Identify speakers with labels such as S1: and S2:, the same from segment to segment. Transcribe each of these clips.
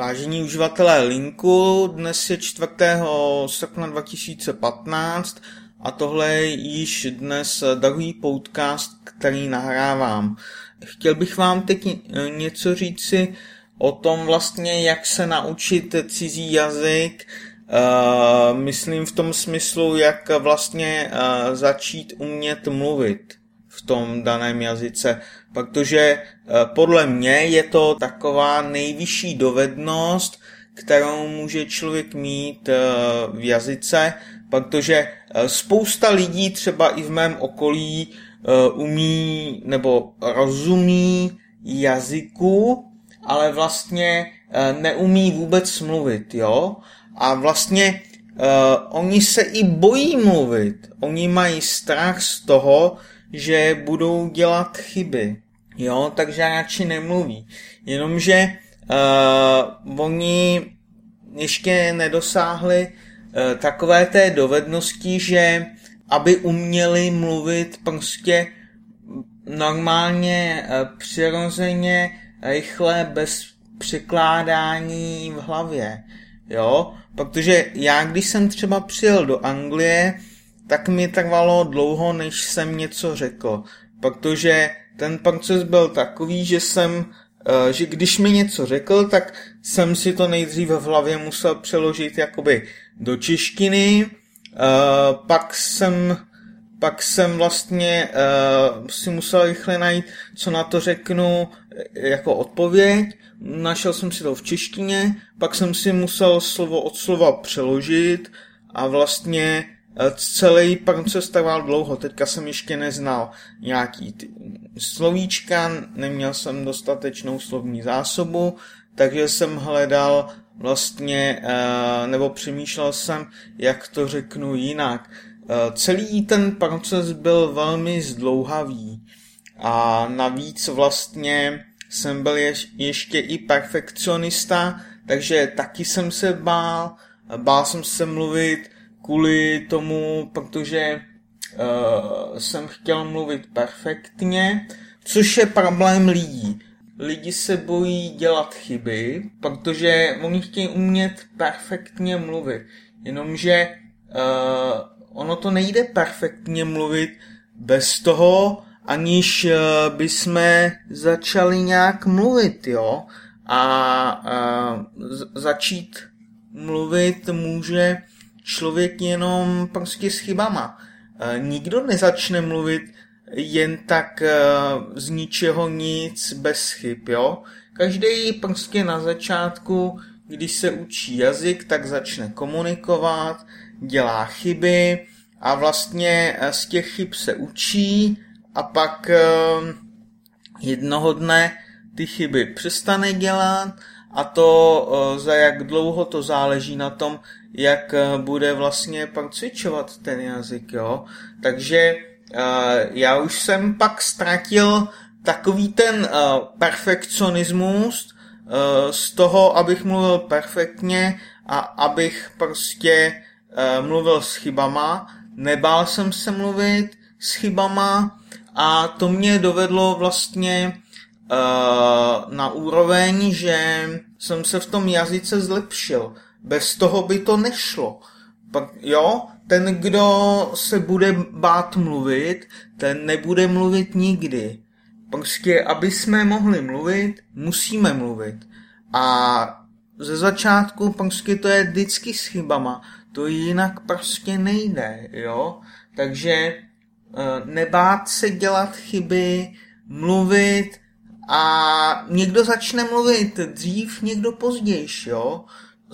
S1: Vážení uživatelé linku, dnes je 4. srpna 2015 a tohle je již dnes druhý podcast, který nahrávám. Chtěl bych vám teď něco říci o tom vlastně, jak se naučit cizí jazyk, uh, myslím v tom smyslu, jak vlastně uh, začít umět mluvit v tom daném jazyce, protože eh, podle mě je to taková nejvyšší dovednost, kterou může člověk mít eh, v jazyce, protože eh, spousta lidí třeba i v mém okolí umí nebo rozumí jazyku, ale vlastně neumí vůbec mluvit, jo? A vlastně oni se i bojí mluvit. Oni mají strach z toho, že budou dělat chyby, jo, takže radši nemluví. Jenomže uh, oni ještě nedosáhli uh, takové té dovednosti, že aby uměli mluvit prostě normálně, uh, přirozeně, rychle, bez překládání v hlavě. Jo, protože já, když jsem třeba přijel do Anglie, tak mi trvalo dlouho, než jsem něco řekl, protože ten proces byl takový, že jsem, eh, že když mi něco řekl, tak jsem si to nejdříve v hlavě musel přeložit jakoby do češtiny, eh, pak jsem pak jsem vlastně uh, si musel rychle najít, co na to řeknu jako odpověď. Našel jsem si to v češtině, pak jsem si musel slovo od slova přeložit a vlastně Celý proces trval dlouho, teďka jsem ještě neznal nějaký ty slovíčka, neměl jsem dostatečnou slovní zásobu, takže jsem hledal vlastně, eh, nebo přemýšlel jsem, jak to řeknu jinak. Eh, celý ten proces byl velmi zdlouhavý a navíc vlastně jsem byl ještě i perfekcionista, takže taky jsem se bál, bál jsem se mluvit kvůli tomu, protože uh, jsem chtěl mluvit perfektně, což je problém lidí. Lidi se bojí dělat chyby, protože oni chtějí umět perfektně mluvit. Jenomže uh, ono to nejde perfektně mluvit bez toho, aniž uh, jsme začali nějak mluvit, jo. A uh, začít mluvit může člověk jenom prostě s chybama. E, nikdo nezačne mluvit jen tak e, z ničeho nic bez chyb, jo. Každý prostě na začátku, když se učí jazyk, tak začne komunikovat, dělá chyby a vlastně e, z těch chyb se učí a pak jednoho dne ty chyby přestane dělat a to za jak dlouho to záleží na tom, jak eh, bude vlastně pak cvičovat ten jazyk, jo. Takže uh, já už jsem pak ztratil takový ten uh, perfekcionismus z toho, abych mluvil perfektně a abych prostě mluvil s chybama. Nebál jsem se mluvit s chybama a to mě dovedlo vlastně na úroveň, že jsem se v tom jazyce zlepšil. Bez toho by to nešlo. Pak, jo, ten, kdo se bude bát mluvit, ten nebude mluvit nikdy. Prostě, aby jsme mohli mluvit, musíme mluvit. A ze začátku prostě to je vždycky s chybama. To jinak prostě nejde, jo. Takže eh, nebát se dělat chyby, mluvit a někdo začne mluvit dřív, někdo později, jo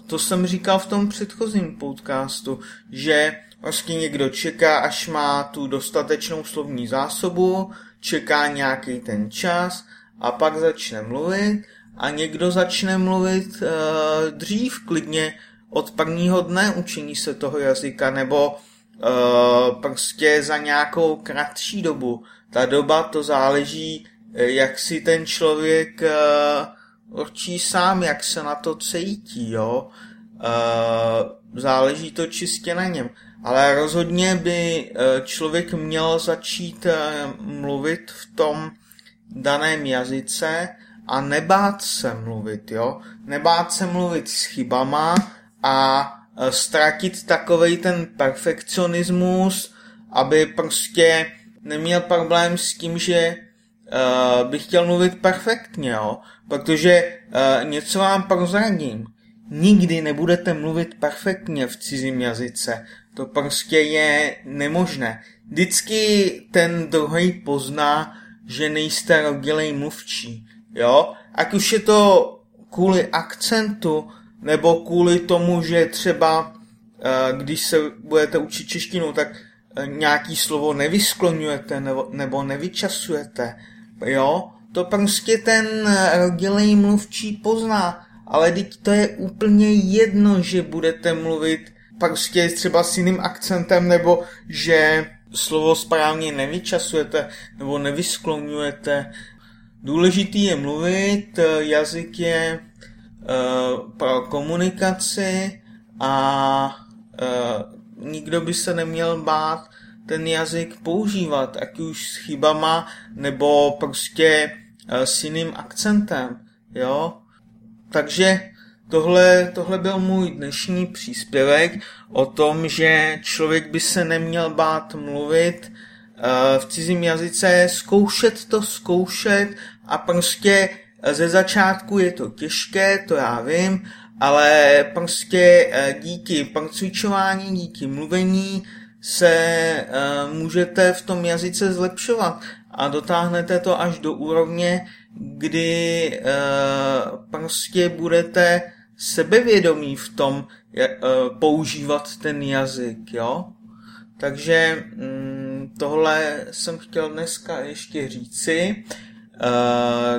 S1: to jsem říkal v tom předchozím podcastu, že vlastně někdo čeká, až má tu dostatečnou slovní zásobu, čeká nějaký ten čas a pak začne mluvit a někdo začne mluvit uh, dřív, klidně od prvního dne učení se toho jazyka, nebo uh, prostě za nějakou kratší dobu. Ta doba to záleží, jak si ten člověk uh, určí sám, jak se na to cítí, jo. Uh, záleží to čistě na něm. Ale rozhodně by e, člověk měl začít e, mluvit v tom daném jazyce a nebát se mluvit, jo. Nebát se mluvit s chybama a e, ztratit takovej ten perfekcionismus, aby prostě neměl problém s tím, že uh, bych chtěl mluvit perfektně, jo. Protože uh, něco vám prozradím. Nikdy nebudete mluvit perfektně v cizím jazyce. To prostě je nemožné. Vždycky ten druhý pozná, že nejste rodilej mluvčí. Jo? Ať už je to kvůli akcentu, nebo kvůli tomu, že třeba eh, když se budete učit češtinu, tak nějaký slovo nevyskloňujete nebo, nebo nevyčasujete. Jo? To prostě ten rodilej mluvčí pozná. Ale teď to je úplně jedno, že budete mluvit prostě třeba s jiným akcentem, nebo že slovo správně nevyčasujete nebo nevyskloňujete. Důležitý je mluvit, jazyk je uh, pro komunikaci a uh, nikdo by se neměl bát ten jazyk používat, ať už s chybama nebo prostě uh, s jiným akcentem, jo. Takže Tohle, tohle byl můj dnešní příspěvek o tom, že člověk by se neměl bát mluvit uh, v cizím jazyce, zkoušet to, zkoušet a prostě ze začátku je to těžké, to já vím, ale prostě uh, díky procvičování, díky mluvení se uh, můžete v tom jazyce zlepšovat a dotáhnete to až do úrovně, kdy uh, prostě budete sebevědomí v tom je, uh, používat ten jazyk, jo. Takže mm, tohle jsem chtěl dneska ještě říci,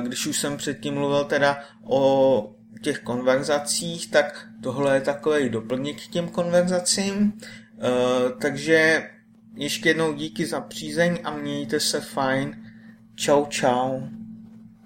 S1: když už jsem předtím mluvil teda o těch konverzacích, tak tohle je takový doplněk k těm konverzacím. Uh, takže ještě jednou díky za přízeň a mějte se fajn. Čau, čau.